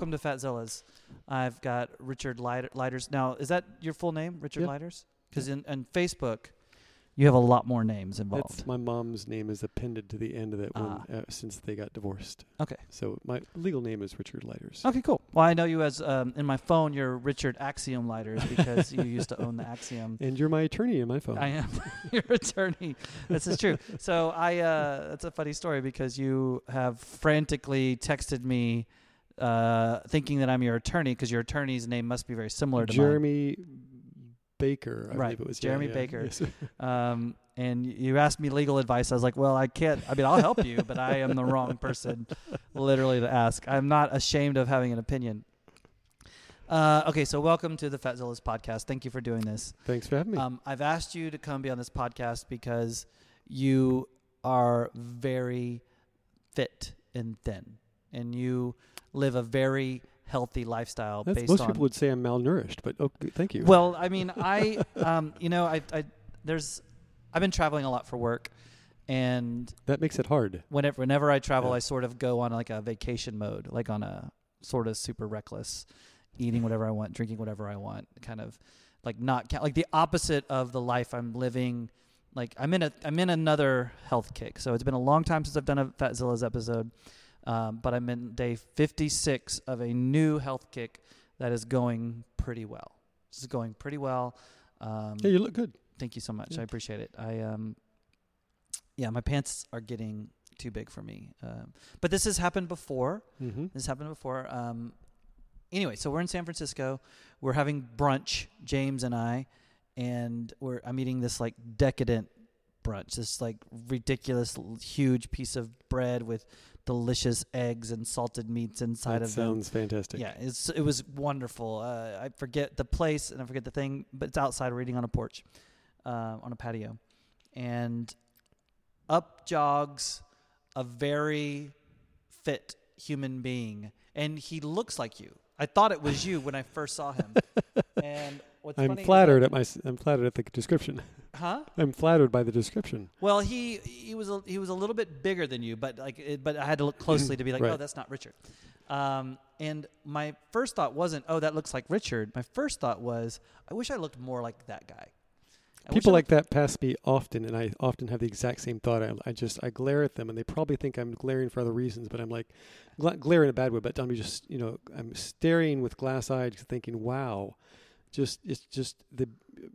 welcome to Fatzillas. I've got Richard Lighters. Now, is that your full name, Richard Yeah. Lighters? Because in on Facebook, you have a lot more names involved. That's my mom's name is appended to the end of it when, Ah. uh, since they got divorced. Okay. So my legal name is Richard Lighters. Okay, cool. Well, I know you as um, in my phone. You're Richard Axiom Lighters because you used to own the Axiom. And you're my attorney in my phone. I am your attorney. This is true. So I, uh, that's a funny story because you have frantically texted me, uh, thinking that I'm your attorney because your attorney's name must be very similar to mine. Jeremy Baker. I Right, believe it was Jeremy yeah, yeah. Baker. Yes. Um, and you asked me legal advice. I was like, well, I can't. I mean, I'll help you, but I am the wrong person, literally, to ask. I'm not ashamed of having an opinion. Uh, okay, so welcome to the Fatzillas podcast. Thank you for doing this. Thanks for having me. Um, I've asked you to come be on this podcast because you are very fit and thin, and you live a very healthy lifestyle That's, based most on. people would say I'm malnourished, but okay, thank you. well, I mean, I, um, you know, I, I, there's, I've been traveling a lot for work, and that makes it hard. whenever, whenever I travel, Yeah. I sort of go on like a vacation mode, like on a sort of super reckless, eating whatever I want, drinking whatever I want, kind of like not ca- like the opposite of the life I'm living. Like I'm in a I'm in another health kick. So it's been a long time since I've done a Fatzilla's episode, um, but I'm in day 56 of a new health kick that is going pretty well. This is going pretty well. Um, Yeah, you look good. Thank you so much. Yeah. I appreciate it. I um, yeah, my pants are getting too big for me. Um, but this has happened before. Mm-hmm. This happened before. Um, anyway, so we're in San Francisco. We're having brunch, James and I, and we're I'm eating this like decadent brunch. This like ridiculous, huge piece of bread with delicious eggs and salted meats inside That of them. sounds fantastic. Yeah, it's it was wonderful. Uh, I forget the place and I forget the thing, but it's outside. We're eating on a porch, uh, on a patio, and up jogs a very fit human being, and he looks like you. I thought it was you when I first saw him. and what's I'm funny flattered at my. I'm flattered at the description. huh? I'm flattered by the description. Well, he he was a, he was a little bit bigger than you, but like it, but I had to look closely to be like, Right. oh, that's not Richard. Um, and my first thought wasn't, oh, that looks like Richard. My first thought was, I wish I looked more like that guy. I People like that pass me often, and I often have the exact same thought. I, I just I glare at them, and they probably think I'm glaring for other reasons, but I'm like gla- glare in a bad way. But I'm just you know I'm staring with glass eyed, thinking, wow, just it's just the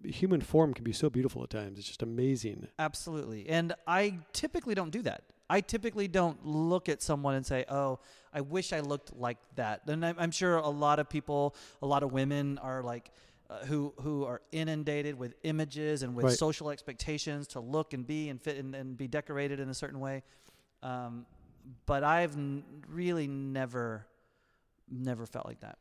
human form can be so beautiful at times. It's just amazing. Absolutely. And I typically don't do that. I typically don't look at someone and say, "Oh, I wish I looked like that." And I'm, sure a lot of people, a lot of women are like, uh, who who are inundated with images and with Right. social expectations to look and be and fit and, and be decorated in a certain way. Um, but I've n- really never, never felt like that.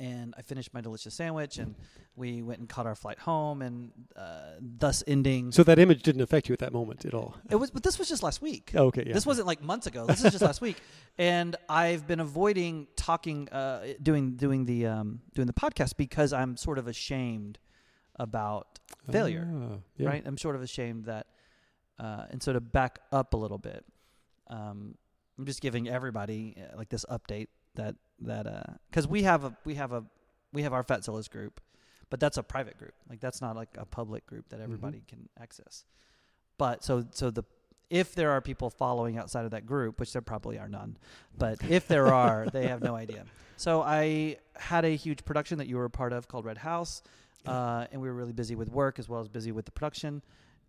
And I finished my delicious sandwich, and we went and caught our flight home, and uh, thus ending. So that image didn't affect you at that moment at all. It was, but this was just last week. Oh, okay, yeah. This wasn't like months ago. This is just last week, and I've been avoiding talking, uh, doing doing the um, doing the podcast because I'm sort of ashamed about failure. Ah, yeah. right? I'm sort of ashamed that, uh, and so to back up a little bit, um, I'm just giving everybody uh, like this update that that because we have a we have a we have our Fatzillas group, but that's a private group. Like that's not like a public group that everybody can access. But so so the if there are people following outside of that group, which there probably are none, but if there are, they have no idea. So I had a huge production that you were a part of called Red House, uh, and we were really busy with work as well as busy with the production.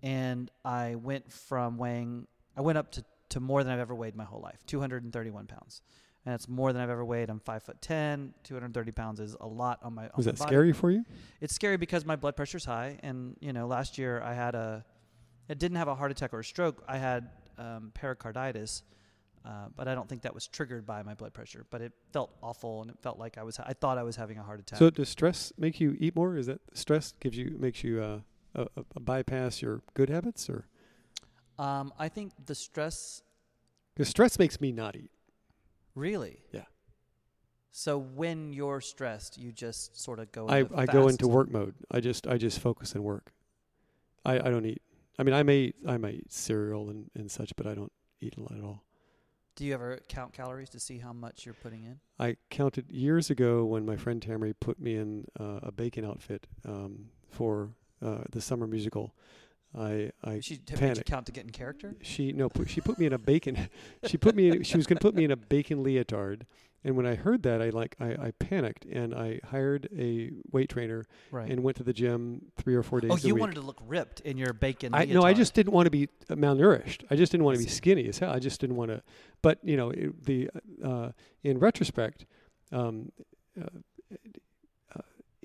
And I went from weighing, I went up to, to more than I've ever weighed my whole life, 231 pounds. And it's more than I've ever weighed. I'm five foot ten. 230 pounds is a lot on my. On Was my that body scary for you? it's scary because my blood pressure's high and you know last year i had a i didn't have a heart attack or a stroke i had um, pericarditis uh, but i don't think that was triggered by my blood pressure but it felt awful and it felt like i was i thought i was having a heart attack So does stress make you eat more? Is that stress gives you makes you uh, a bypass your good habits, or um, i think the stress because stress makes me not eat? Really Yeah. so when you're stressed you just sort of go I, I go into work mode. I just I just focus and work. I, I don't eat. I mean, I may I may eat cereal and, and such, but I don't eat a lot at all. Do you ever count calories to see how much you're putting in? I counted years ago when my friend Tammy put me in uh, a bacon outfit um, for uh, the summer musical. I I She did you count to get in character? she no put, she put me in a bacon she put me in, she was going to put me in a bacon leotard and when I heard that I like I, I panicked and I hired a weight trainer Right. and went to the gym three or four days oh, you wanted to look ripped in your bacon. I no, I just didn't want to be uh, malnourished. I just didn't want to be skinny as hell. I just didn't want to. But you know, it, the uh, in retrospect, um, uh,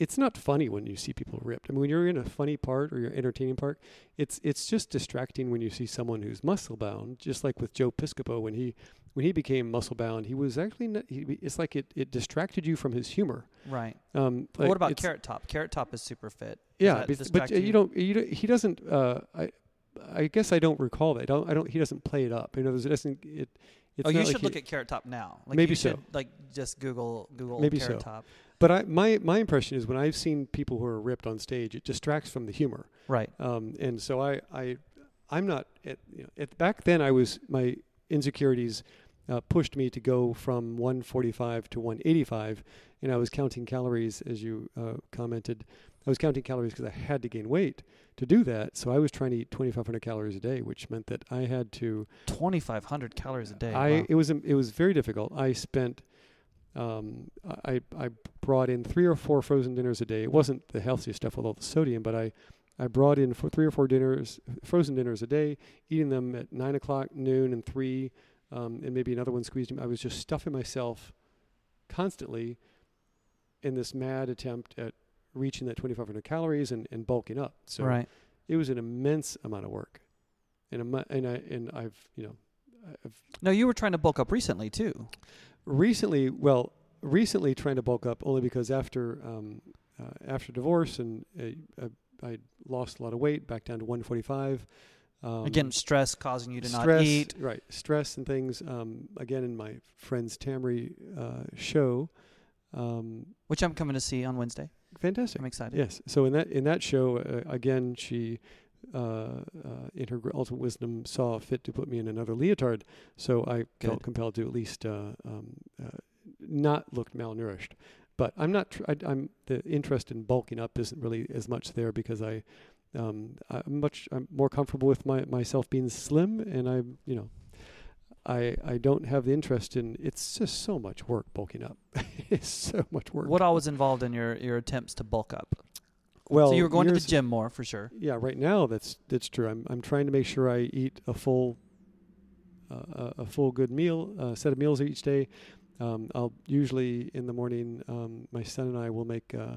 it's not funny when you see people ripped. I mean, when you're in a funny part or you're entertaining part, it's it's just distracting when you see someone who's muscle bound. Just like with Joe Piscopo when he when he became muscle bound, he was actually not, he, it's like it it distracted you from his humor. Right. Um, like what about Carrot Top? Carrot Top is super fit. Yeah, but, but uh, you don't. You don't. He doesn't. Uh, I. I guess I don't recall that. I don't. I don't. He doesn't play it up. You know, it doesn't. It. It's oh, you should like look he- at Carrot Top now. Like Maybe you so. should, Like just Google Google Maybe Carrot so. Top. But I. My. My impression is when I've seen people who are ripped on stage, it distracts from the humor. Right. Um, and so I. I. I'm not. At, you know, at back then, I was my insecurities. Uh, pushed me to go from 145 to 185, and I was counting calories, as you uh, commented. I was counting calories because I had to gain weight to do that. So I was trying to eat 2,500 calories a day, which meant that I had to. Twenty five hundred calories a day. I wow. it was it was very difficult. I spent. Um, I I brought in three or four frozen dinners a day. It wasn't the healthiest stuff with all the sodium, but I. I brought in for three or four dinners, frozen dinners a day, eating them at nine o'clock, noon, and three, um, and maybe another one squeezed in. I was just stuffing myself constantly in this mad attempt at reaching that 2,500 calories and, and bulking up. So right. it was an immense amount of work, and and I and I've you know I've No, you were trying to bulk up recently too. Recently well recently trying to bulk up only because after um, uh, after divorce and uh, I, I lost a lot of weight back down to 145. Um, Again, stress causing you to stress, not eat. right? Stress and things. Um, again, in my friend's Tammy uh, show, um, which I'm coming to see on Wednesday. fantastic. I'm excited. Yes. So in that in that show, uh, again, she, uh, uh, in her ultimate wisdom, saw fit to put me in another leotard. So I felt compelled to at least uh, um, uh, not look malnourished. But I'm not. Tr- I, I'm the interest in bulking up isn't really as much there because I, um, I'm much. I'm more comfortable with my myself being slim, and I, you know. I, I don't have the interest in it's just so much work bulking up. it's so much work. What all was involved in your, your attempts to bulk up? Well so you were going to the gym more for sure. Yeah, right now that's that's true. I'm I'm trying to make sure I eat a full uh, a full good meal, uh, set of meals each day. Um, I'll usually in the morning, um, my son and I will make uh,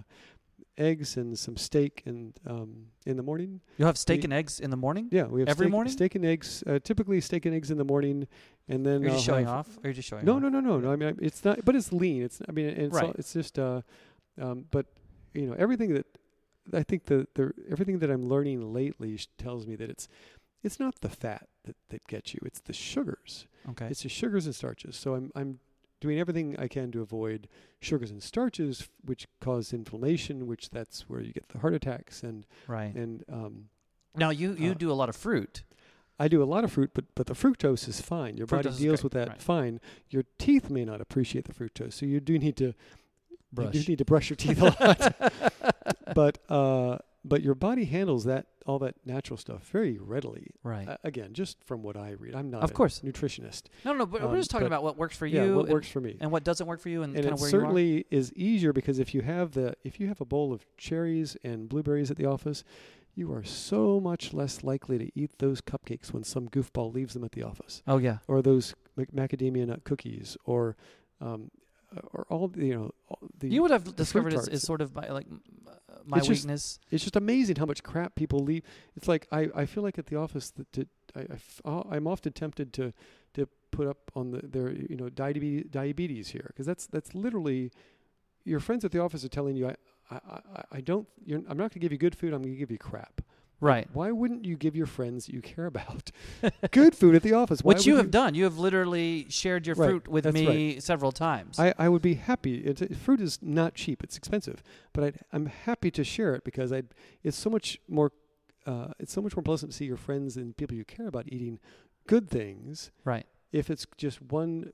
eggs and some steak and um, in the morning. You'll have steak We- and eggs in the morning. Yeah, we have Every steak, morning? steak and eggs. Uh, typically steak and eggs in the morning, and then Are you I'll just showing off? Or are you just showing No, off? no, no, no, no. I mean, I- it's not, but it's lean. It's, I mean, it's all, Right. it's just, uh, um, but you know, everything that I think the the everything that I'm learning lately tells me that it's it's not the fat that that gets you. It's the sugars. Okay. It's the sugars and starches. So I'm I'm doing everything I can to avoid sugars and starches, which cause inflammation, which that's where you get the heart attacks and right. and um, Now you you uh, do a lot of fruit. I do a lot of fruit, but but the fructose is fine. Your Fructose body deals great, with that right. fine. Your teeth may not appreciate the fructose, so you do need to you Brush. do need to brush your teeth a lot. but uh, but your body handles that all that natural stuff very readily. right. Uh, again, just from what I read, I'm not Of a course. nutritionist. no, no, but um, we're just talking about what works for you. yeah, you what and, works for me. and what doesn't work for you and, and kind of where you're going. It certainly is easier because if you have the if you have a bowl of cherries and blueberries at the office, you are so much less likely to eat those cupcakes when some goofball leaves them at the office. Oh yeah. or those mac- macadamia nut cookies, or um, or all the, you know all the. You know what I've discovered is, is sort of my like uh, my It's just- weakness. it's just amazing how much crap people leave. It's like I, I feel like at the office that, that I, I f- uh, I'm often tempted to to put up on the their you know diabetes diabetes here because that's that's literally your friends at the office are telling you I I, I, I don't you're, I'm not going to give you good food I'm going to give you crap. Right. Why wouldn't you give your friends you care about good food at the office? Which you have done. You have literally shared your Right, fruit with me several times. I, I would be happy. It- fruit is not cheap; it's expensive. But I'd, I'm happy to share it because I. It's so much more. Uh, it's so much more pleasant to see your friends and people you care about eating good things, right. if it's just one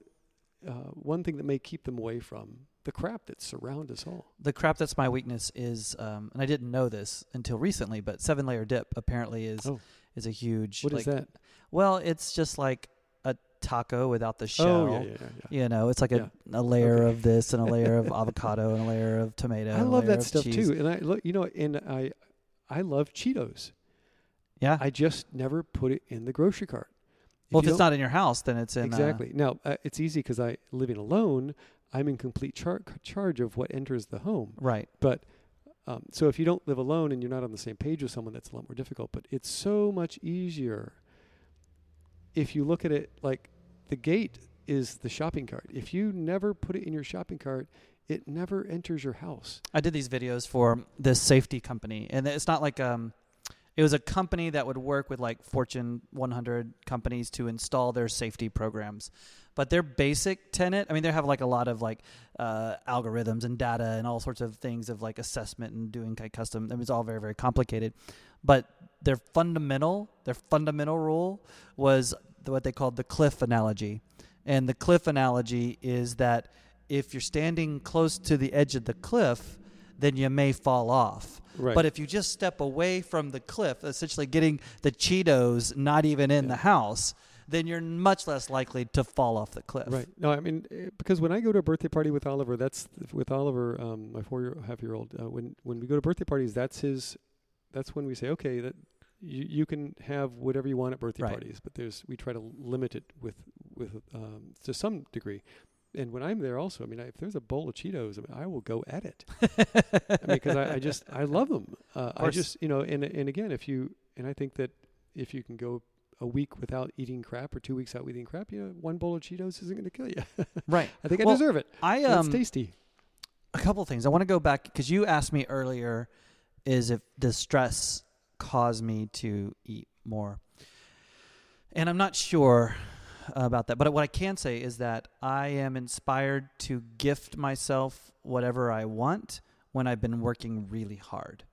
uh, one thing that may keep them away from the crap that surround us all. The crap that's my weakness is, um, and I didn't know this until recently, but seven layer dip apparently is Oh. is a huge. What is like, that? Well, it's just like a taco without the shell. Oh yeah, yeah, yeah. You know, it's like a, a layer Okay. of this and a layer of avocado and a layer of tomato. I love that stuff cheese. too, and I look, you know, and I I love Cheetos. Yeah. I just never put it in the grocery cart. well, if it's don't- in your house, then it's in uh, exactly now, uh, it's easy because I living alone. I'm in complete char- charge of what enters the home. right. But um, so if you don't live alone and you're not on the same page with someone, that's a lot more difficult. But it's so much easier if you look at it like the gate is the shopping cart. If you never put it in your shopping cart, it never enters your house. I did these videos for this safety company, and it's not like um, it was a company that would work with like Fortune 100 companies to install their safety programs. But their basic tenet, I mean, they have like a lot of like uh, algorithms and data and all sorts of things of like assessment and doing like custom. It was all very very complicated, but their fundamental their fundamental rule was what they called the cliff analogy, and the cliff analogy is that if you're standing close to the edge of the cliff, then you may fall off. Right. But if you just step away from the cliff, essentially getting the Cheetos not even in Yeah. the house, then you're much less likely to fall off the cliff. Right. No, I mean eh, because when I go to a birthday party with Oliver, that's with Oliver, um, my four year half year old. Uh, when when we go to birthday parties, that's his. That's when we say, okay, that you you can have whatever you want at birthday Right. parties, but there's we try to limit it with with um, to some degree. And when I'm there, also, I mean, I, if there's a bowl of Cheetos, I, mean, I will go at it. I mean, because I, I just I love them. Uh, I just you know, and and again, if you and I think that if you can go a week without eating crap or two weeks without eating crap, you know, one bowl of Cheetos isn't going to kill you. right. I think Well, I deserve it. I um it's tasty. a couple things. I want to go back because you asked me earlier, is if does stress cause me to eat more? And I'm not sure about that, but what I can say is that I am inspired to gift myself whatever I want when I've been working really hard,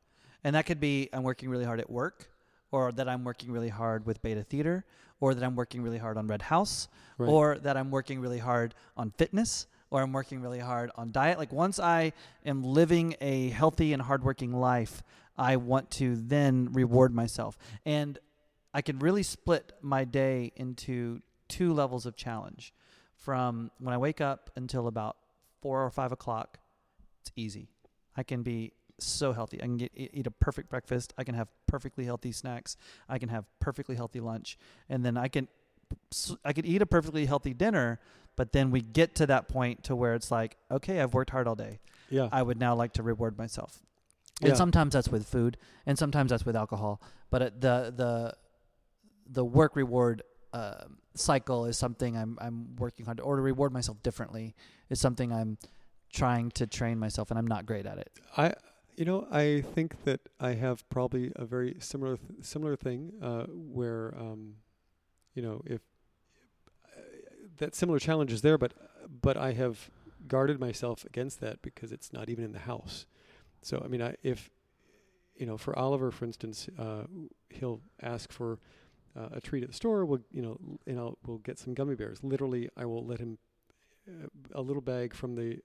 and that could be I'm working really hard at work, or that I'm working really hard with Beta Theater, or that I'm working really hard on Red House, Right. or that I'm working really hard on fitness, or I'm working really hard on diet. Like once I am living a healthy and hardworking life, I want to then reward myself. And I can really split my day into two levels of challenge. From when I wake up until about four or five o'clock, it's easy. I can be so healthy. I can get, eat a perfect breakfast. I can have perfectly healthy snacks. I can have perfectly healthy lunch, and then I can I could eat a perfectly healthy dinner. But then we get to that point to where it's like, okay, I've worked hard all day. Yeah. I would now like to reward myself. And Yeah. sometimes that's with food, and sometimes that's with alcohol. But uh, the the the work reward uh, cycle is something I'm I'm working hard, or to reward myself differently is something I'm trying to train myself, and I'm not great at it. I, you know, I think that I have probably a very similar th- similar thing uh, where, um, you know, if uh, that similar challenge is there, but but I have guarded myself against that because it's not even in the house. So I mean, I, if you know, for Oliver, for instance, uh, he'll ask for uh, a treat at the store. We'll you know, and I'll we'll get some gummy bears. Literally, I will let him uh, a little bag from the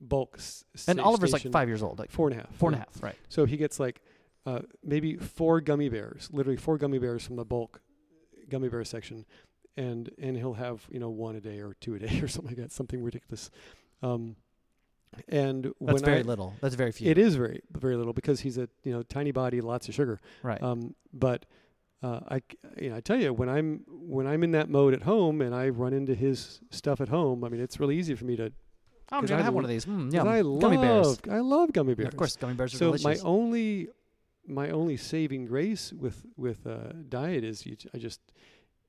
bulk. S- And Oliver's like five years old, like four and a half. four and a yeah. right? So he gets like uh, maybe four gummy bears, literally four gummy bears from the bulk gummy bear section, and and he'll have you know one a day or two a day or something like that, something ridiculous. Um, and That's when very I, little. That's very few. It is very very little because he's a you know tiny body, lots of sugar. right. Um, but uh, I, you know, I tell you, when I'm when I'm in that mode at home and I run into his stuff at home, I mean, it's really easy for me to. oh, I'm 'cause gonna I have one of these. Mm, yum. I love gummy bears. I love gummy bears. Of course, gummy bears are so delicious. my only my only saving grace with with uh, diet is you, I just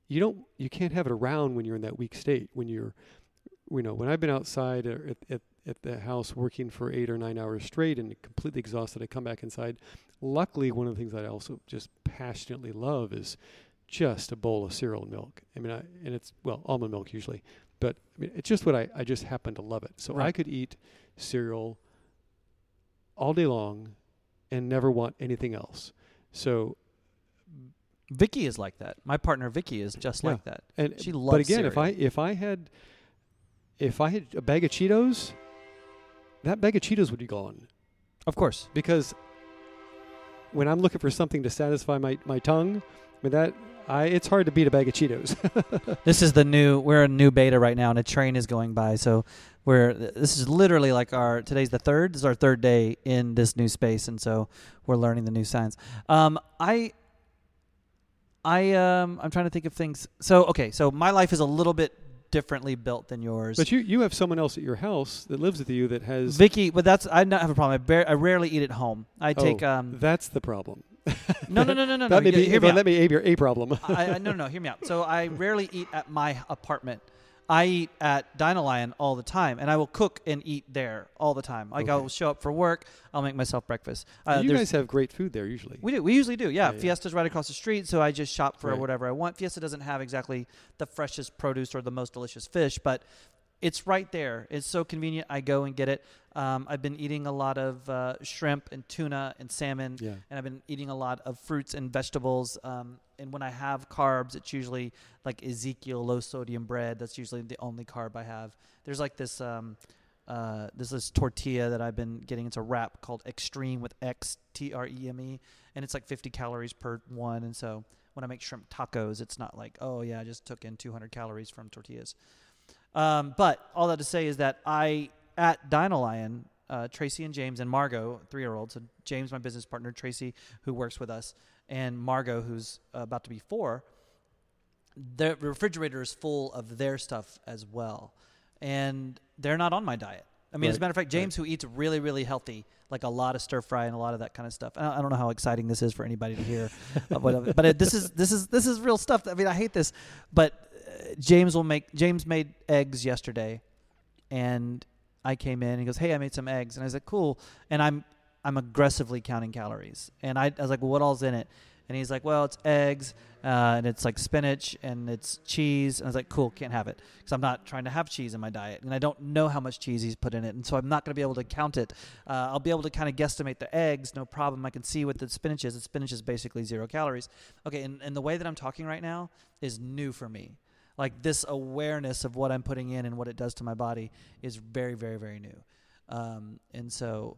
you don't you can't have it around when you're in that weak state when you're you know when I've been outside at, at at the house working for eight or nine hours straight and completely exhausted I come back inside luckily one of the things that I also just passionately love is just a bowl of cereal and milk I mean I and it's well almond milk usually but I mean it's just what I I just happen to love it so I could eat cereal all day long and never want anything else. So Vicky is like that. My partner Vicky is just Yeah. like that. And She loves. but again, if I if I had if I had a bag of Cheetos, that bag of Cheetos would be gone Of course. because when I'm looking for something to satisfy my, my tongue, I mean that I it's hard to beat a bag of Cheetos. This is the new. We're in new beta right now, and a train is going by. So we're. This is literally like our. Today's the third. This is our third day in this new space, and so we're learning the new science. Um, I. I um. I'm trying to think of things. So okay. So my life is a little bit differently built than yours. but you you have someone else at your house that lives with you that has Vicky, but that's I don't have a problem. I, bar- I rarely eat at home. I take Oh, um. that's the problem. No, no, no, no, no. that no. may be Hear me but out. may be a, a problem. I, I, no, no, no. Hear me out. So I rarely eat at my apartment. I eat at Dino Lion all the time, and I will cook and eat there all the time. Like Okay. I'll show up for work, I'll make myself breakfast. Uh, you guys have great food there usually. we do. We usually do. Yeah, Yeah, yeah. Fiesta's right across the street, so I just shop for Right. whatever I want. Fiesta doesn't have exactly the freshest produce or the most delicious fish, but it's right there. It's so convenient. I go and get it. Um, I've been eating a lot of uh, shrimp and tuna and salmon yeah. and I've been eating a lot of fruits and vegetables. Um, and when I have carbs, it's usually like Ezekiel low sodium bread. That's usually the only carb I have. There's like this um, uh, this this tortilla that I've been getting. It's a wrap called Extreme with X T R E M E, and it's like 50 calories per one. And so when I make shrimp tacos, it's not like oh yeah, I just took in 200 calories from tortillas. Um, but all that to say is that I at Dino Lion, uh, Tracy and James and Margot, three year old. So James, my business partner, Tracy, who works with us, and Margot, who's about to be four. The refrigerator is full of their stuff as well, and they're not on my diet. I mean, as a matter of fact, James, who eats really, really healthy, like a lot of stir fry and a lot of that kind of stuff. I don't know how exciting this is for anybody to hear, but it, this is this is this is real stuff. I mean, I hate this, but uh, James will make. James made eggs yesterday, and I came in and he goes, "Hey, I made some eggs," and I like, "Cool." And I'm I'm aggressively counting calories, and I, I was like, "Well, what all's in it?" And he's like, "Well, it's eggs, uh, and it's like spinach, and it's cheese." And I was like, "Cool, can't have it because I'm not trying to have cheese in my diet, and I don't know how much cheese he's put in it, and so I'm not going to be able to count it. Uh, I'll be able to kind of guesstimate the eggs, no problem. I can see what the spinach is. The spinach is basically zero calories. Okay, and, and the way that I'm talking right now is new for me. Like this awareness of what I'm putting in and what it does to my body is very, very, very new. Um, and so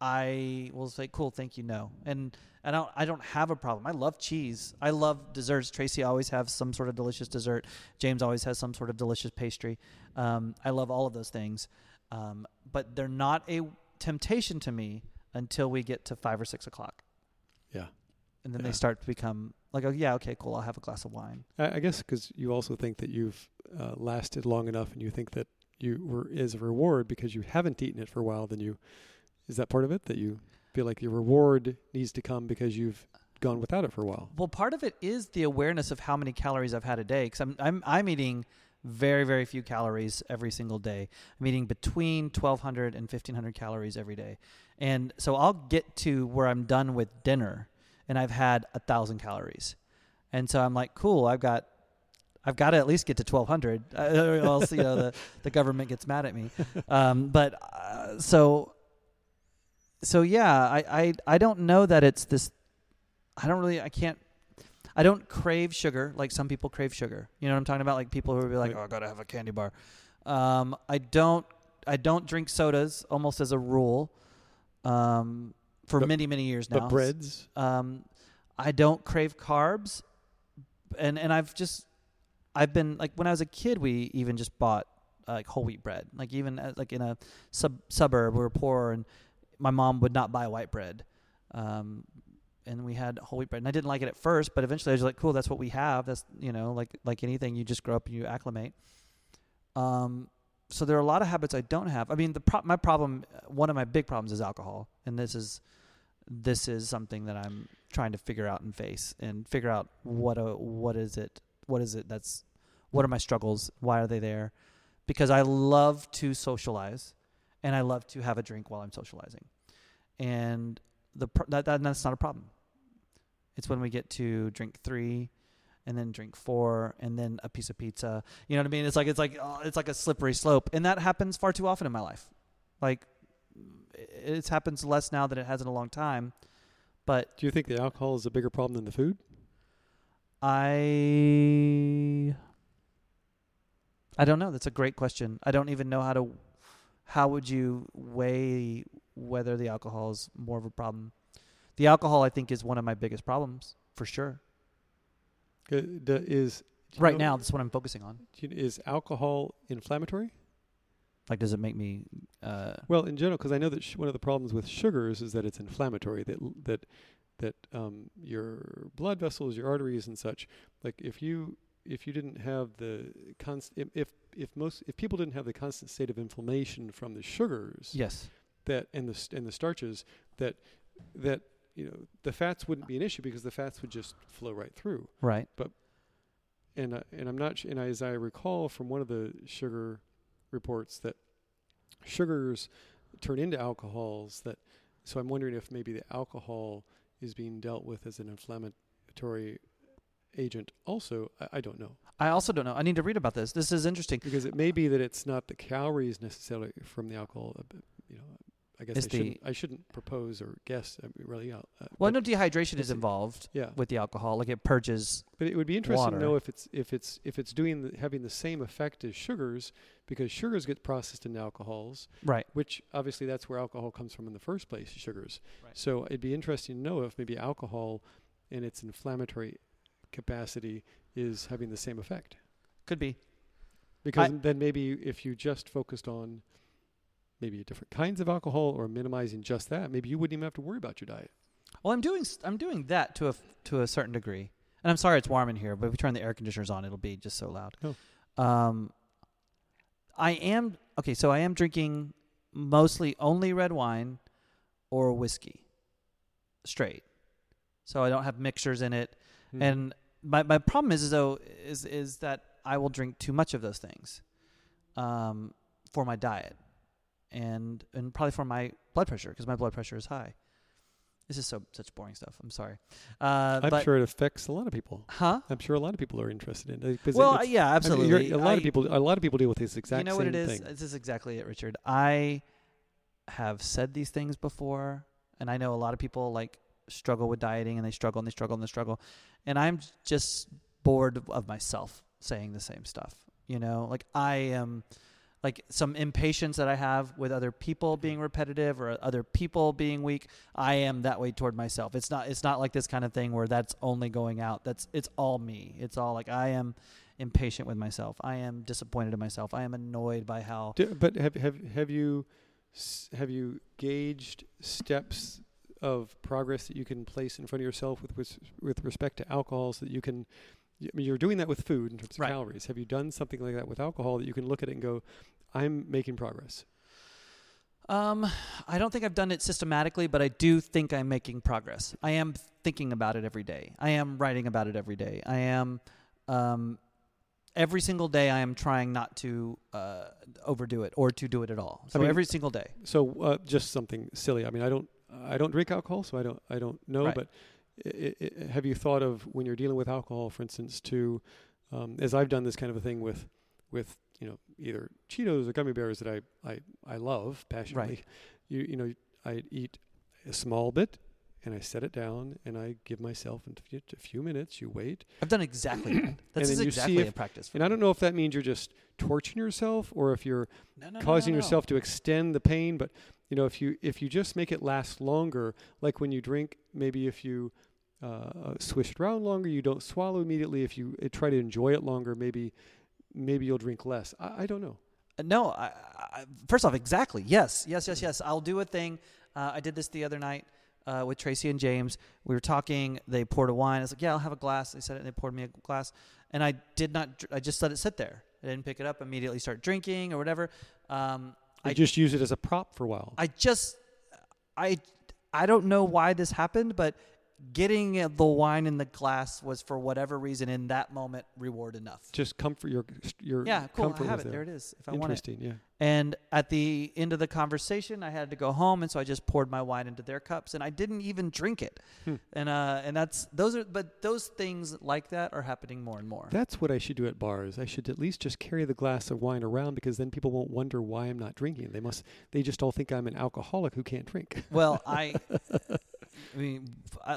I will say, cool, thank you, no. And I don't, I don't have a problem. I love cheese. I love desserts. Tracy always has some sort of delicious dessert. James always has some sort of delicious pastry. Um, I love all of those things. Um, but they're not a temptation to me until we get to five or six o'clock. Yeah. And then Yeah. they start to become like, oh, yeah, okay, cool. I'll have a glass of wine. I, I guess because you also think that you've uh, lasted long enough, and you think that you were is a reward because you haven't eaten it for a while. Then you is that part of it that you feel like your reward needs to come because you've gone without it for a while. Well, part of it is the awareness of how many calories I've had a day because I'm, I'm I'm eating very very few calories every single day. I'm eating between 1,200 and 1,500 calories every day, and so I'll get to where I'm done with dinner, and I've had a thousand calories, and so I'm like, cool, I've got. I've got to at least get to 1,200, uh, or else you know the, the government gets mad at me. Um, but uh, so, so yeah, I, I I don't know that it's this. I don't really. I can't I don't crave sugar like some people crave sugar. You know what I'm talking about? Like people who would be like, "Oh, I gotta have a candy bar." Um, I don't. I don't drink sodas almost as a rule. Um, for But- many many years now. But breads, Um, I don't crave carbs, and and I've just I've been like when I was a kid, we even just bought uh, like whole wheat bread. Like even at, like in a sub suburb, we were poor, and my mom would not buy white bread. Um, and we had whole wheat bread, and I didn't like it at first, but eventually I was like, "Cool, that's what we have." That's you know, like like anything, you just grow up and you acclimate. Um, so there are a lot of habits I don't have. I mean, the pro- my problem, one of my big problems is alcohol, and this is this is something that I'm trying to figure out and face and figure out what a, what is it what is it that's what are my struggles? Why are they there? Because I love to socialize and I love to have a drink while I'm socializing. And the that, that that's not a problem. It's when we get to drink 3 and then drink 4 and then a piece of pizza. You know what I mean? It's like it's like uh, it's like a slippery slope and that happens far too often in my life. Like it happens less now than it has in a long time but do you think the alcohol is a bigger problem than the food? I I don't know. That's a great question. I don't even know how to how would you weigh whether the alcohol is more of a problem. The alcohol I think is one of my biggest problems for sure. Uh, d- is Right know- now that's what I'm focusing on. is alcohol inflammatory? Like does it make me uh Well, in general, because I know that sh- one of the problems with sugars is that it's inflammatory. That that that um, your blood vessels, your arteries, and such. Like if you if you didn't have the constant if, if most if people didn't have the constant state of inflammation from the sugars yes. that and the st- and the starches that that you know the fats wouldn't be an issue because the fats would just flow right through. Right. But and uh, and I'm not sh- and as I recall from one of the sugar reports that sugars turn into alcohols that so I'm wondering if maybe the alcohol is being dealt with as an inflammatory agent also I, I don't know I also don't know. I need to read about this. This is interesting. because it may be that it's not the calories necessarily from the alcohol uh, you know I guess I the- shouldn't, I shouldn't propose or guess uh, really uh, uh, Well, I but know dehydration is involved yeah with the alcohol. Like it purges. But it would be interesting water. to know if it's if it's if it's doing the, having the same effect as sugars, because sugars get processed into alcohols, Right. which obviously that's where alcohol comes from in the first place, sugars. Right. So it'd be interesting to know if maybe alcohol, in its inflammatory capacity, is having the same effect. Could be. Because then maybe if you just focused on maybe different kinds of alcohol or minimizing just that, maybe you wouldn't even have to worry about your diet. Well, I'm doing I'm doing that to a to a certain degree. And I'm sorry it's warm in here, but if we turn the air conditioners on, it'll be just so loud. Oh. Um, I am okay. So I am drinking mostly only red wine or whiskey, straight. So I don't have mixtures in it. Mhm. And my my problem is though is is that I will drink too much of those things, um, for my diet, and and probably for my blood pressure because my blood pressure is high. This is so such boring stuff. I'm sorry. Uh, I'm but, sure it affects a lot of people. Huh? I'm sure a lot of people are interested in it. Well, it's- yeah, I mean, absolutely. a lot I- of people, a lot of people deal with this exact you know what it is? thing. This is exactly it, Richard. I have said these things before, and I know a lot of people like struggle with dieting, and they struggle and they struggle and they struggle, and I'm just bored of- of myself saying the same stuff. You know, like I am. Like some impatience that I have with other people mm-hmm. being repetitive or other people being weak, I am that way toward myself. It's not. It's not like this kind of thing where that's only going out. That's. It's all me. It's all like I am impatient with myself. I am disappointed in myself. I am annoyed by how D- but have have have you have you gauged steps of progress that you can place in front of yourself with with, with respect to alcohol, so that you can? I mean, you're doing that with food in terms of Right. calories. Have you done something like that with alcohol that you can look at it and go, "I'm making progress"? Um, I don't think I've done it systematically, but I do think I'm making progress. I am thinking about it every day. I am writing about it every day. I am, um, every single day. I am trying not to uh, overdo it or to do it at all. So mean- every single day. So uh, just something silly. I mean, I don't I don't drink alcohol, so I don't I don't know. Right. But i i have you thought of when you're dealing with alcohol, for instance, to um, as I've done this kind of a thing with with you know either Cheetos or gummy bears that I I, I love passionately. Right. You you know I eat a small bit. And I set it down, and I give myself a few, minutes. You wait, I've done exactly that. That's then you see exactly if- a practice. For and I don't know if that means you're just torturing yourself, or if you're No, no, causing no, no. yourself to extend the pain but you know if you if you just make it last longer like when you drink maybe if you uh, swish it around longer you don't swallow immediately if you uh, try to enjoy it longer maybe maybe you'll drink less i, I don't know Uh, No, I, I, first off, exactly. Yes, yes, yes, yes. I'll do a thing. Uh, I did this the other night uh, with Tracy and James. We were talking. They poured a wine. I was like, "Yeah, I'll have a glass." They said it. and They poured me a glass, and I did not. dr- I just let it sit there. I didn't pick it up. Immediately start drinking or whatever. Um, I I just use it as a prop for a while I just, I, I don't know why this happened, but getting the wine in the glass was for whatever reason in that moment reward enough. just comfort your your Yeah, cool. comfort I have it. there, There it is. If I want it. interesting yeah And at the end of the conversation, I had to go home, and so I just poured my wine into their cups, and I didn't even drink it. Hmm. And uh, and that's those are, but those things like that are happening more and more. that's what i should do at bars i should at least just carry the glass of wine around because then people won't wonder why i'm not drinking they must they just all think i'm an alcoholic who can't drink well, I, I mean,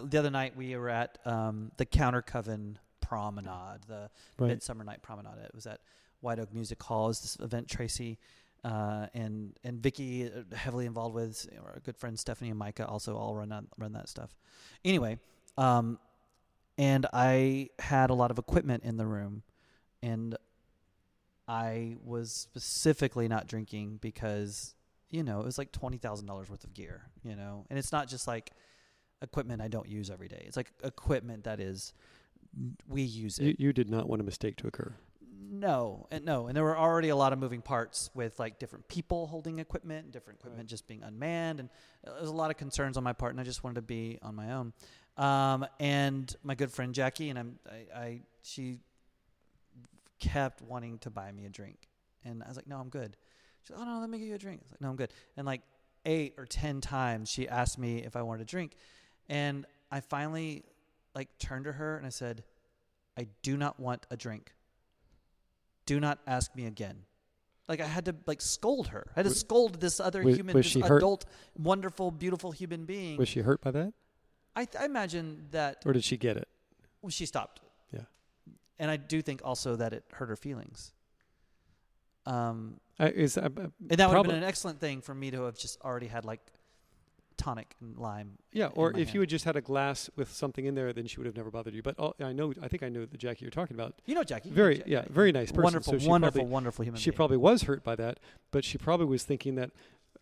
the other night we were at um, the Counter Coven Promenade, the Right. Midsummer Night Promenade. It was at White Oak Music Hall. Is this event Tracy uh, and and Vicky uh, heavily involved with, our good friends Stephanie and Micah also all run that run that stuff. Anyway, um, and I had a lot of equipment in the room, and I was specifically not drinking because you know it was like twenty thousand dollars worth of gear, you know, and it's not just like equipment I don't use every day. It's like equipment that is we use it. You, you did not want a mistake to occur. No, and no, and there were already a lot of moving parts with like different people holding equipment, different equipment Right. just being unmanned, and there was a lot of concerns on my part, and I just wanted to be on my own. Um, and my good friend Jackie, and I'm, I, I, she kept wanting to buy me a drink, and I was like, no, I'm good. She's like, oh no, let me get you a drink. I was like, no, I'm good. And like eight or ten times, she asked me if I wanted a drink, and I finally like turned to her and I said, I do not want a drink do not ask me again. Like I had to like scold her. I had to W- scold this other was- human, was this she hurt? adult, wonderful, beautiful human being. Was she hurt by that, I, I imagine that or did she get it? well, she stopped. Yeah. And I do think also that it hurt her feelings. Um, I, is uh, and that would have been an excellent thing for me to have just already had like tonic and lime. yeah, or if hand. you had just had a glass with something in there, then she would have never bothered you. But all, I know, I think I know the Jackie you're talking about. You know Jackie. Very, Jackie, yeah, very nice person. Wonderful, so she wonderful, Probably, wonderful human she being. probably was hurt by that, but she probably was thinking that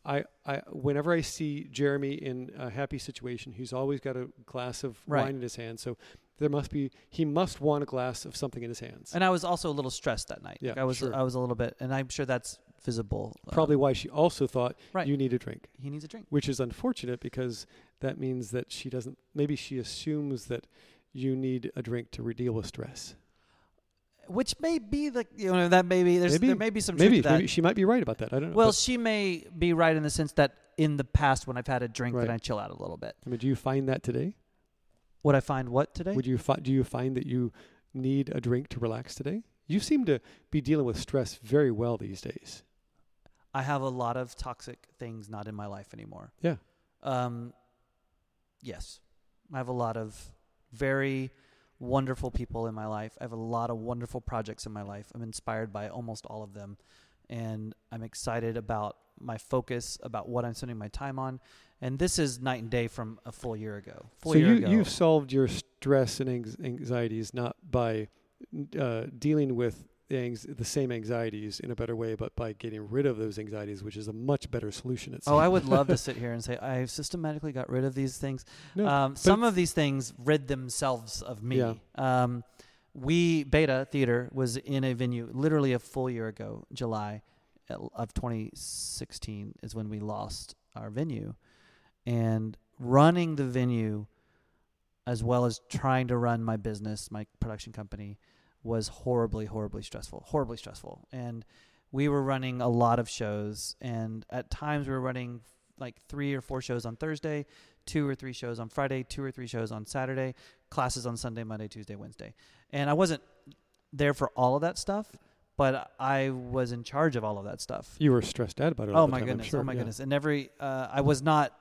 I, I, whenever I see Jeremy in a happy situation, he's always got a glass of Right. wine in his hand. So there must be, he must want a glass of something in his hands. And I was also a little stressed that night. Yeah, Like I was sure. I was a little bit and I'm sure that's visible. uh, Probably why she also thought Right. you need a drink, he needs a drink. which is unfortunate because that means that she doesn't. Maybe she assumes that you need a drink to deal with stress. which may be the you know that maybe there's Maybe- there may be some Maybe, truth to that. maybe she might be right about that. I don't know. well, she may be right in the sense that in the past when I've had a drink, Right. then I chill out a little bit. I mean, do you find that today? Would I find what today? Would you fi- do you find that you need a drink to relax today? You seem to be dealing with stress very well these days. I have a lot of toxic things not in my life anymore. Yeah. Um, yes, I have a lot of very wonderful people in my life. I have a lot of wonderful projects in my life. I'm inspired by almost all of them, and I'm excited about my focus, about what I'm spending my time on. And this is night and day from a full year ago. Full so year you ago. you've solved your stress and anxieties not by uh, dealing with the, the same anxieties in a better way, but by getting rid of those anxieties, which is a much better solution. It Oh, I would love to sit here and say I've systematically got rid of these things. No, um, some of these things rid themselves of me. Yeah. Um, we Beta Theater was in a venue literally a full year ago, July of 2016 is when we lost our venue, and running the venue, as well as trying to run my business, my production company, was horribly, horribly stressful. Horribly stressful, and we were running a lot of shows, and at times we were running like three or four shows on Thursday, two or three shows on Friday, two or three shows on Saturday, classes on Sunday, Monday, Tuesday, Wednesday. And I wasn't there for all of that stuff, but I was in charge of all of that stuff. you were stressed out about it. Oh my time, I'm goodness! sure, oh my yeah. goodness! And every uh, I was not.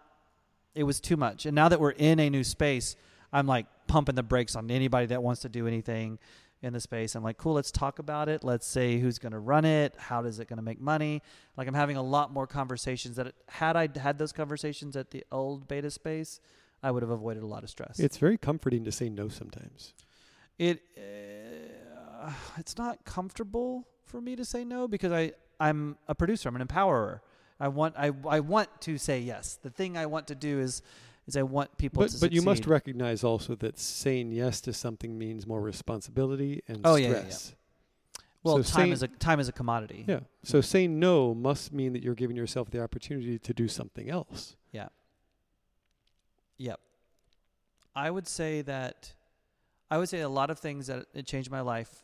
It was too much. And now that we're in a new space, I'm like pumping the brakes on anybody that wants to do anything in the space. I'm like, cool, let's talk about it. Let's say who's going to run it. How does it going to make money? Like I'm having a lot more conversations that had I had those conversations at the old beta space, I would have avoided a lot of stress. It's very comforting to say no sometimes. it uh, it's not comfortable for me to say no because I I'm a producer. I'm an empowerer. I want I I want to say yes. The thing I want to do is is I want people But to but you must recognize also that saying yes to something means more responsibility and Oh, yeah, yeah, yeah. stress. well, so time saying- is a time is a commodity. Yeah. So saying no must mean that you're giving yourself the opportunity to do something else. Yeah. Yep. I would say that I would say a lot of things that changed my life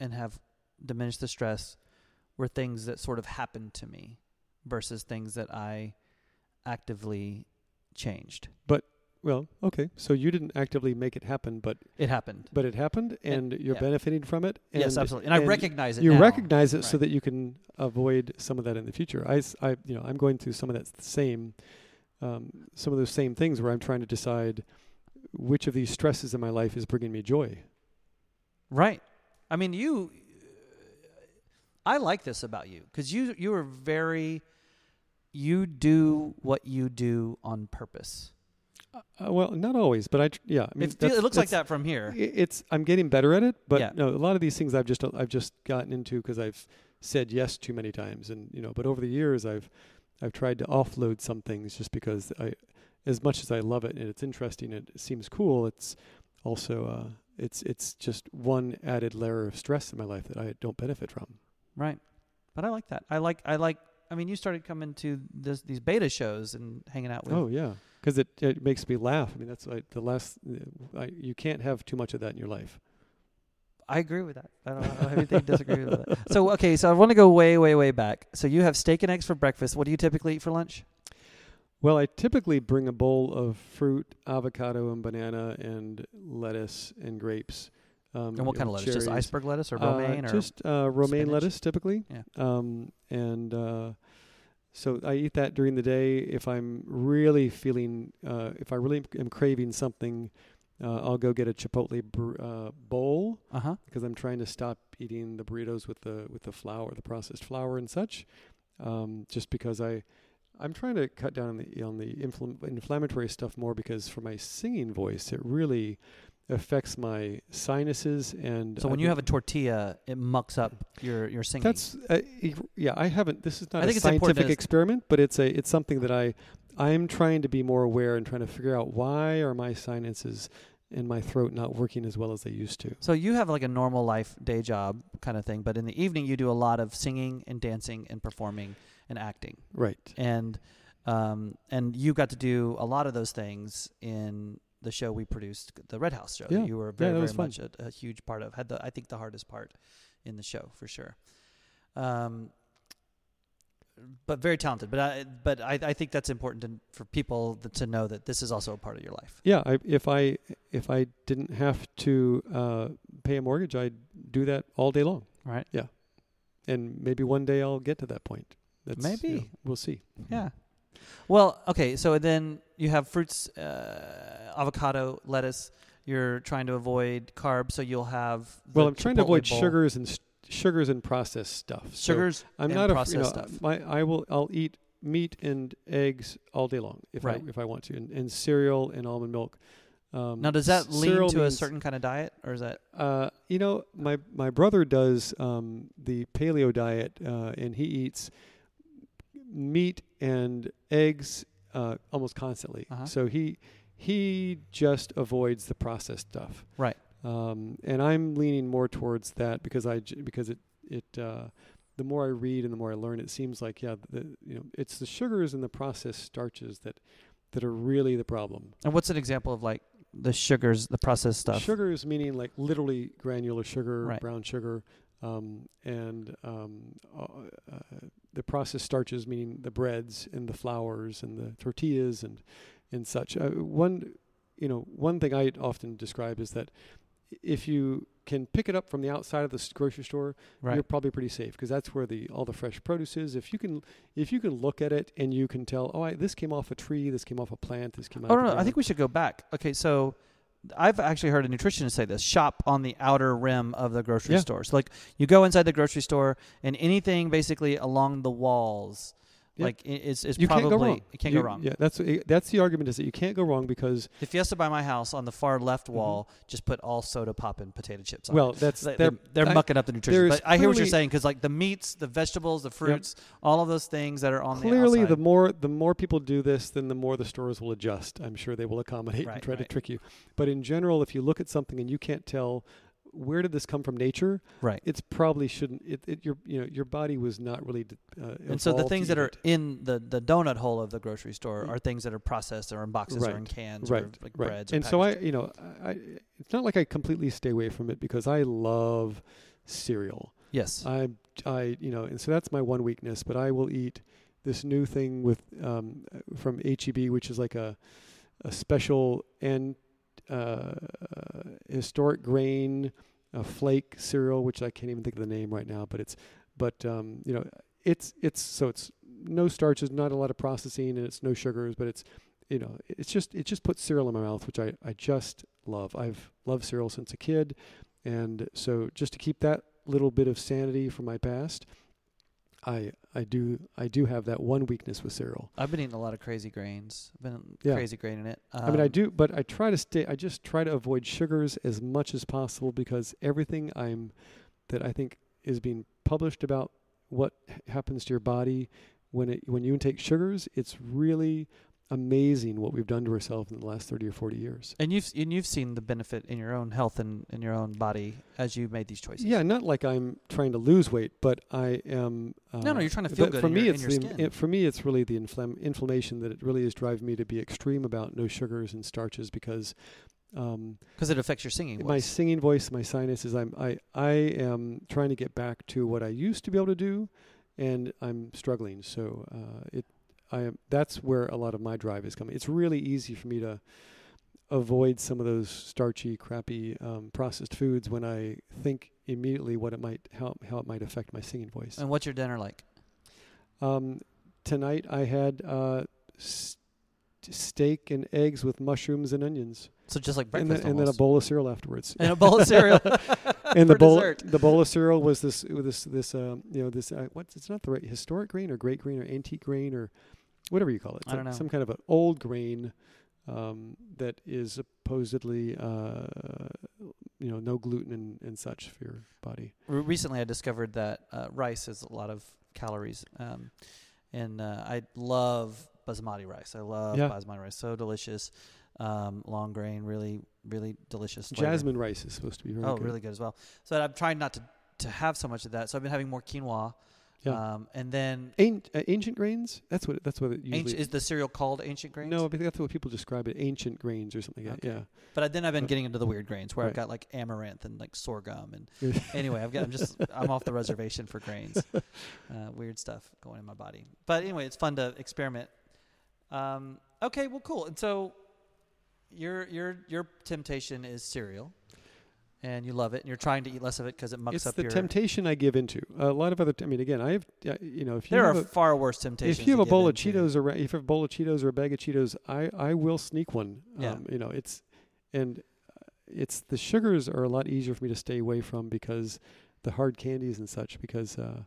and have diminished the stress were things that sort of happened to me versus things that I actively changed. But well, okay. So you didn't actively make it happen, but It happened. but it happened, And- and, you're yeah. benefiting from it. And, yes, absolutely. And, I recognize it. You now. recognize it so that you can avoid some of that in the future. I, I- you know, I'm going through some of that same, um, some of those same things where I'm trying to decide which of these stresses in my life is bringing me joy. Right. I mean, you. I like this about you because you you are very. You do what you do on purpose. Uh, well, not always, but I tr- yeah. I mean, it, looks like that from here. It's I'm getting better at it, but Yeah. no, a lot of these things I've just I've just gotten into because I've said yes too many times, and you know. But over the years, I've I've tried to offload some things just because I, as much as I love it and it's interesting, and it seems cool. It's also uh, it's it's just one added layer of stress in my life that I don't benefit from. Right. But I like that. I like. I like. I mean, you started coming to this, these beta shows and hanging out with. Oh yeah, because it it makes me laugh. I mean, that's like the last. uh, I, you can't have too much of that in your life. I agree with that. I don't, I don't have anything to disagree with that. So okay, so I want to go way, way, way back. So you have steak and eggs for breakfast. What do you typically eat for lunch? Well, I typically bring a bowl of fruit, avocado, and banana, and lettuce and grapes. Um, And what kind of lettuce? Just iceberg lettuce or Uh, romaine or just uh, romaine spinach? lettuce, typically. Yeah. Um, and uh, so I eat that during the day. If I'm really feeling, uh, if I really am craving something, uh, I'll go get a Chipotle br- uh, bowl uh huh. because I'm trying to stop eating the burritos with the with the flour, the processed flour and such. Um, just because I, I'm trying to cut down on the on the infl- inflammatory stuff more because for my singing voice, it really affects my sinuses and. So I when you have a tortilla, it mucks up your your singing. that's uh, yeah. I haven't. This is not I a think it's important scientific experiment, but it's a it's something that I I'm trying to be more aware and trying to figure out why are my sinuses and my throat not working as well as they used to. so you have like a normal life day job kind of thing, but in the evening you do a lot of singing and dancing and performing and acting. Right. and um, and you got to do a lot of those things in the show we produced, the Red House show. Yeah. that you were very, that very much a, a huge part of. Had the I think the hardest part in the show for sure. Um, but very talented. But I, but I, I think that's important to, for people th- to know that this is also a part of your life. Yeah, I, if I if I didn't have to uh, pay a mortgage, I'd do that all day long. Right. Yeah, and maybe one day I'll get to that point. That's, you know, Maybe. we'll see. Yeah. Well, okay. So then you have fruits, uh, avocado, lettuce. You're trying to avoid carbs, so you'll have. Well, I'm trying to avoid bowl. sugars and st- sugars and processed stuff. So sugars. I'm and not a processed you know, stuff. my I will I'll eat meat and eggs all day long if Right. I if I want to, and, and cereal and almond milk. Um, Now, does that cereal to a certain kind of diet, or is that Uh, you know, my my brother does um, the paleo diet, uh, and he eats meat and eggs uh, almost constantly. Uh-huh. So he he just avoids the processed stuff. Right. Um, and I'm leaning more towards that because I j- because it it uh, the more I read and the more I learn, it seems like yeah, the you know it's the sugars and the processed starches that that are really the problem. And what's an example of like the sugars, the processed stuff? Sugars meaning like literally granular sugar, Right. brown sugar, um, and um, uh, uh, the processed starches meaning the breads and the flours and the tortillas and and such. Uh, one, you know, one thing I often describe is that if you can pick it up from the outside of the grocery store, Right. you're probably pretty safe because that's where the all the fresh produce is. If you can, if you can look at it and you can tell, oh, I, this came off a tree, this came off a plant, this came out. Oh of no, no, I think we should go back. Okay, so I've actually heard a nutritionist say this: shop on the outer rim of the grocery Yeah. store. So like you go inside the grocery store, and anything basically along the walls, Yeah. like it's it's you probably can't go wrong. it can't You- go wrong. Yeah, that's that's the argument is that you can't go wrong because The Fiesta by my house on the far left Mhm. wall just put all soda pop and potato chips on. well, that's They- they're they're, I- mucking up the nutrition. But I hear what you're saying because like the meats, the vegetables, the fruits, all of those things that are on clearly the the more the more people do this, then the more the stores will adjust. I'm sure they will accommodate Right, and try to trick you. But in general, if you look at something and you can't tell where did this come from nature, right. it's probably shouldn't. It, it your you know your body was not really. Uh, And so the things that are it. in the, the donut hole of the grocery store Mm. are things that are processed or in boxes or in cans right, or like right. breads. or and so I, you know, I, I, it's not like I completely stay away from it because I love cereal. yes, I, I, you know, and so that's my one weakness. But I will eat this new thing with um, from HEB, which is like a a special and uh, historic grain a flake cereal, which I can't even think of the name right now. But it's, but um, you know, it's it's so it's no starches, not a lot of processing, and it's no sugars, but it's you know, it's just it just puts cereal in my mouth, which I I just love. I've loved cereal since a kid. And so just to keep that little bit of sanity from my past, I I do I do have that one weakness with cereal. I've been eating a lot of crazy grains. I've been Yeah. crazy grain in it. I mean, I Um, do, but I try to stay. I just try to avoid sugars as much as possible because everything I'm that I think is being published about what h- happens to your body when it when you intake sugars, it's really amazing what we've done to ourselves in the last thirty or forty years. And you've and you've seen the benefit in your own health and in your own body as you made these choices. Yeah, not like I'm trying to lose weight, but I am. Uh, No, no, you're trying to feel good For me, your- it's the it, for me it's really the inflam- inflammation that it really is driving me to be extreme about no sugars and starches because. Um, because it affects your singing my singing voice, my sinuses. I'm I I am trying to get back to what I used to be able to do, and I'm struggling. So uh, it I am that's where a lot of my drive is coming. It's really easy for me to avoid some of those starchy, crappy um, processed foods when I think immediately what it might how how it might affect my singing voice. and what's your dinner like? Um, tonight I had uh, s- steak and eggs with mushrooms and onions, So just like and breakfast, then, and then a bowl of cereal afterwards. and a bowl of cereal. and the bowl dessert. the bowl of cereal was this this this um you know this uh, what's it's not the right historic grain or great grain or antique grain or whatever you call it. I don't Some- know. Some kind of an old grain um, that is supposedly uh, you know no gluten and, and such for your body. Re- Recently, I discovered that uh, rice has a lot of calories, um, and uh, I love basmati rice. I love Yeah. basmati rice, so delicious. Um, long grain, really, really delicious. flavor. Jasmine rice is supposed to be very good. oh, good. really good as well. So I'm trying not to to have so much of that. So I've been having more quinoa. Yeah. Um, and then An- uh, ancient grains. That's what that's what it usually ancient, is the cereal called ancient grains? No, but that's what people describe it. Ancient grains or something like that. Okay. But I- then I've been Uh, getting into the weird grains where I've got like amaranth and like sorghum and anyway, I've got I'm just I'm off the reservation for grains. Uh, weird stuff going in my body. But anyway, it's fun to experiment. Um, okay, well, cool. And so your your your temptation is cereal, and you love it, and you're trying to eat less of it because it mucks it's up the your. temptation I give into. a lot of other. T- I mean, again, I have. You know, if you there have are a, far worse temptations. if you have a bowl of. Cheetos or if you have a bowl of Cheetos or a bag of Cheetos, I I will sneak one. Yeah. Um, you know, it's and uh, it's the sugars are a lot easier for me to stay away from because the hard candies and such because uh,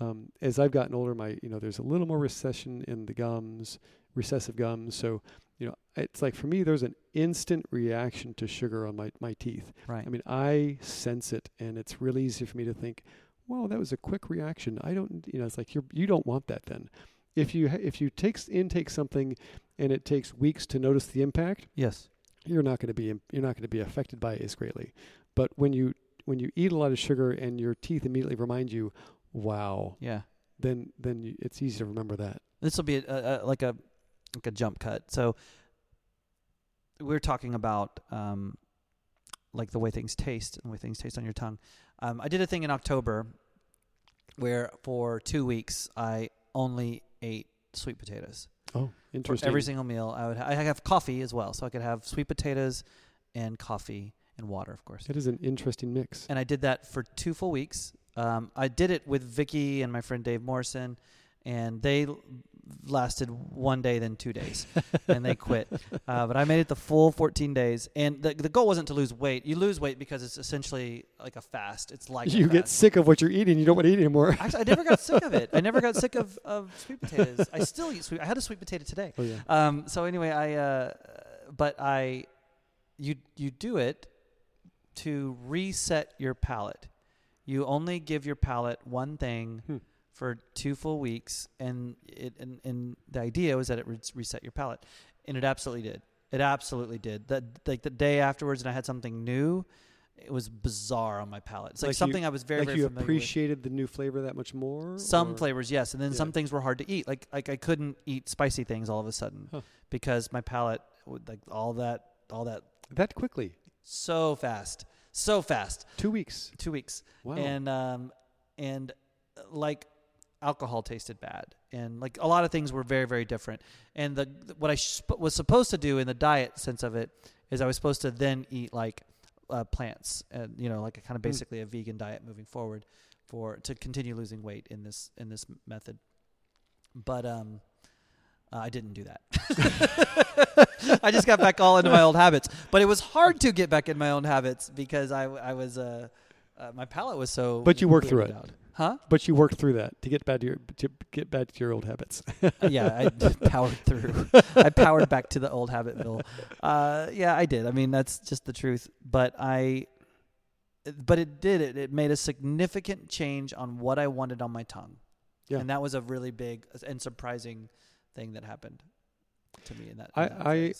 um, as I've gotten older, my you know there's a little more recession in the gums, recessive gums. So you know it's like for me there's an instant reaction to sugar on my my teeth. right? I mean, I sense it, and it's really easy for me to think, "Well, that was a quick reaction." I don't, you know, it's like you you don't want that. Then, if you if you take intake something, and it takes weeks to notice the impact, yes. you're not going to be you're not going to be affected by it as greatly. But when you when you eat a lot of sugar and your teeth immediately remind you, "Wow," Yeah. then then it's easy to remember that. This will be a, a, like a like a jump cut. So we're talking about um, like the way things taste and the way things taste on your tongue. Um, I did a thing in October where for two weeks I only ate sweet potatoes. Oh, For interesting. every single meal, I would ha- I have coffee as well, so I could have sweet potatoes and coffee and water, of course. That is an interesting mix. And I did that for two full weeks. Um, I did it with Vicky and my friend Dave Morrison, and they lasted one day, then two days, and they quit. Uh, but I made it the full 14 days, and the the goal wasn't to lose weight. You lose weight because it's essentially like a fast. It's like you get sick of what you're eating. You don't want to eat anymore. Actually, I never got sick of it. I never got sick of, of sweet potatoes. I still eat sweet. I had a sweet potato today. oh yeah. Um, so anyway, I uh, but I you you do it to reset your palate. You only give your palate one thing Hmm. For two full weeks, and it and, and the idea was that it would reset your palate, and it absolutely did. It absolutely did. That like the day afterwards, and I had something new. It was bizarre on my palate. It's like, Like you- something I was very like very you familiar with. appreciated the new flavor that much more. Some or- flavors, yes, and then Yeah. some things were hard to eat. Like like I couldn't eat spicy things all of a sudden Huh. because my palate would like all that all that that quickly. so fast, so fast. Two weeks. Two weeks, Wow. and um, and uh, like alcohol tasted bad, and like a lot of things were very very different. And the what I sp- was supposed to do in the diet sense of it is I was supposed to then eat like uh, plants, and you know, like a kind of Hmm. basically a vegan diet moving forward for to continue losing weight in this in this method. But um, Uh, I didn't do that. I just got back all into my old habits, but it was hard to get back in my own habits because I I was uh, uh my palate was so. But you worked through it. out. Huh? But you worked through that to get back to your to get back to your old habits. Uh, yeah, I powered through. I powered back to the old Habitville. Uh, yeah, I did. I mean, that's just the truth. But I, but it did it. It made a significant change on what I wanted on my tongue, Yeah. and that was a really big and surprising thing that happened to me in that. I- that I-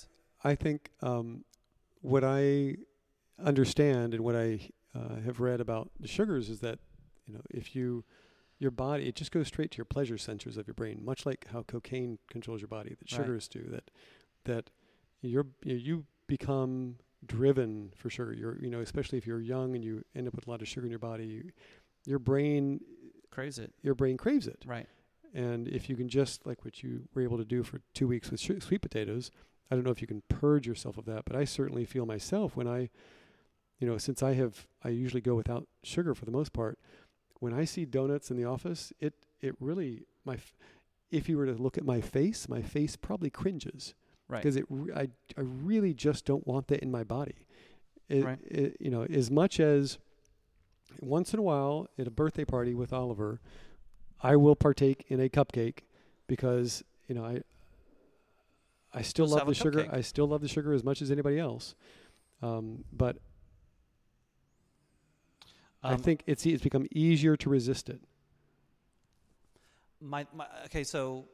I think um, what I understand and what I uh, have read about the sugars is that you know if you your body it just goes straight to your pleasure centers of your brain, much like how cocaine controls your body, that Right. sugars do. That that you're you, you become driven for sugar. You're you know especially if you're young and you end up with a lot of sugar in your body, you, your brain craves it your brain craves it. right. And if you can just like what you were able to do for two weeks with sh- sweet potatoes, I don't know if you can purge yourself of that, but I certainly feel myself when I, you know, since I have, I usually go without sugar for the most part. When I see donuts in the office, it it really my, if you were to look at my face, my face probably cringes Right. because it I I really just don't want that in my body. It, Right. it, you know, as much as once in a while at a birthday party with Oliver, I will partake in a cupcake because you know I I still Just love the sugar. I still love the sugar as much as anybody else. Um, but I Um, think it's it's become easier to resist it. my, my okay so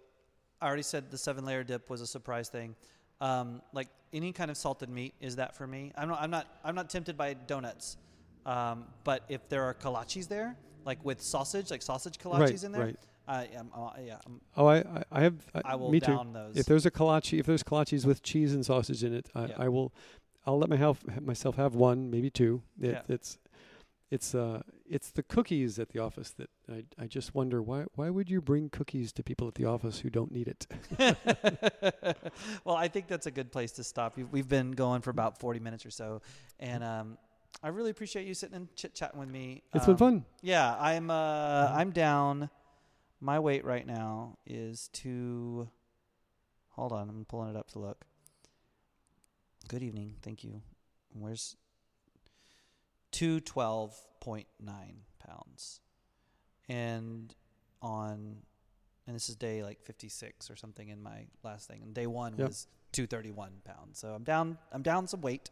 i already said the seven layer dip was a surprise thing um, like any kind of salted meat is that for me i'm not i'm not i'm not tempted by donuts um, but if there are kolaches there like with sausage like sausage kolaches right, in there right. I am uh, yeah I'm, Oh, I I, I have. I, i will me too. down those If there's a kolache, if there's kolaches with cheese and sausage in it, I, Yeah. I will. I'll let my health, myself have one, maybe two. It, Yeah. It's it's uh it's the cookies at the office that I I just wonder why why would you bring cookies to people at the office who don't need it? well, I think that's a good place to stop. We've, we've been going for about 40 minutes or so, and um, I really appreciate you sitting and chit chatting with me. It's Um, been fun. Yeah, I'm uh, I'm down. My weight right now is two. Hold on, I'm pulling it up to look. Good evening, thank you. Where's two twelve point nine pounds, and on, and this is day like fifty six or something in my last thing. And day one Yep. was two thirty one pounds. So I'm down. I'm down some weight,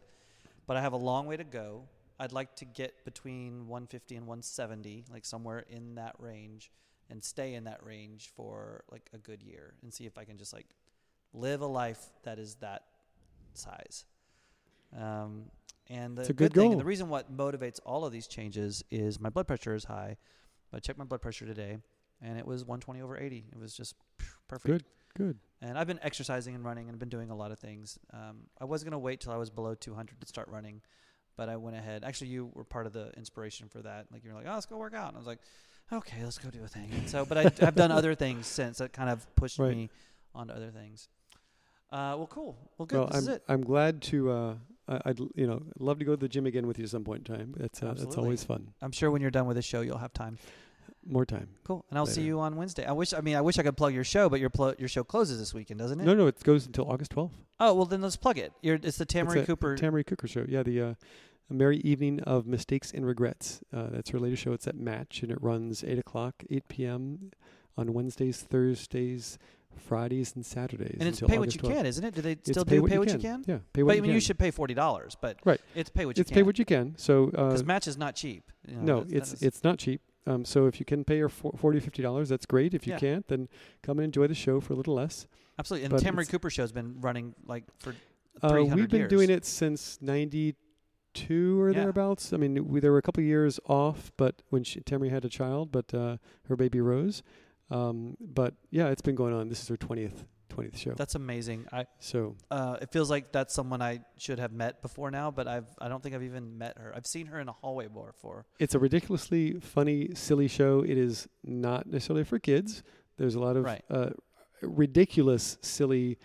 but I have a long way to go. I'd like to get between 150 and 170, like somewhere in that range, and stay in that range for like a good year, and see if I can just like live a life that is that size. Um, and the It's a good thing, goal. and the reason what motivates all of these changes is my blood pressure is high. I checked my blood pressure today, and it was 120 over 80. It was just perfect. Good. Good. And I've been exercising and running and been doing a lot of things. Um, I was going to wait till I was below 200 to start running, but I went ahead. Actually, you were part of the inspiration for that. Like, you were like, oh, let's go work out. And I was like, okay, let's go do a thing. And so, but I, I've done other things since that kind of pushed Right. me onto other things. Uh, well, cool. Well, good. Well, this I'm is it. I'm glad to. Uh, I'd you know love to go to the gym again with you some point in time. That's uh, that's always fun. I'm sure when you're done with the show, you'll have time. More time. Cool. And I'll see you on Wednesday. I wish, I mean, I wish I could plug your show, but your, pl- your show closes this weekend, doesn't it? No, no, it goes until August 12th. Oh, well, then let's plug it. You're, it's the Tamara It's a- Cooper. Tamara Cooper show. Yeah, the uh, merry evening of mistakes and regrets. Uh, that's her latest show. It's at Match, and it runs eight o'clock, eight p.m. on Wednesdays, Thursdays, Fridays, and Saturdays. and it's pay what you 12th. can, isn't it? Do they still pay do what pay you what can. you can? Yeah, pay what But I you mean, can. you should pay forty dollars, but Right. it's pay what you it's can. pay what you can. So uh, because match is not cheap. you know, no, it's it's not cheap. Um, so if you can pay your for- forty or fifty dollars, that's great. If you Yeah. can't, then come and enjoy the show for a little less. absolutely. And but Tamara Cooper show's been running like for Uh, we've been years. doing it since '92 or Yeah. thereabouts. I mean, we, there were a couple of years off, but when she, Tammy had a child, but uh, her baby Rose. Um, but yeah, it's been going on. This is her twentieth twentieth show. That's amazing. I so uh, it feels like that's someone I should have met before now, but I've I don't think I've even met her. I've seen her in a hallway before. it's a ridiculously funny, silly show. It is not necessarily for kids. There's a lot of Right. uh, ridiculous, silly,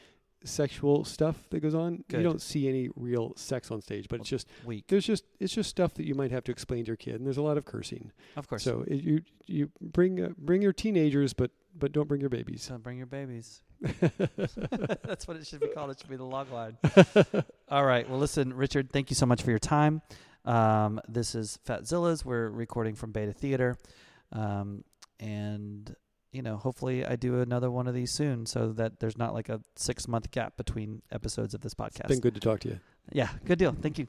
sexual stuff that goes on. Good. You don't see any real sex on stage, but it's just Week, there's just it's just stuff that you might have to explain to your kid, and there's a lot of cursing. of course. So it, you you bring uh, bring your teenagers, but but don't bring your babies. Don't bring your babies. That's what it should be called. It should be the log line. All right. Well, listen, Richard, thank you so much for your time. Um, this is Fatzilla's. We're recording from Beta Theater. Um, and, you know, hopefully I do another one of these soon so that there's not like a six month gap between episodes of this podcast. It's Been good to talk to you. Yeah, good deal. Thank you.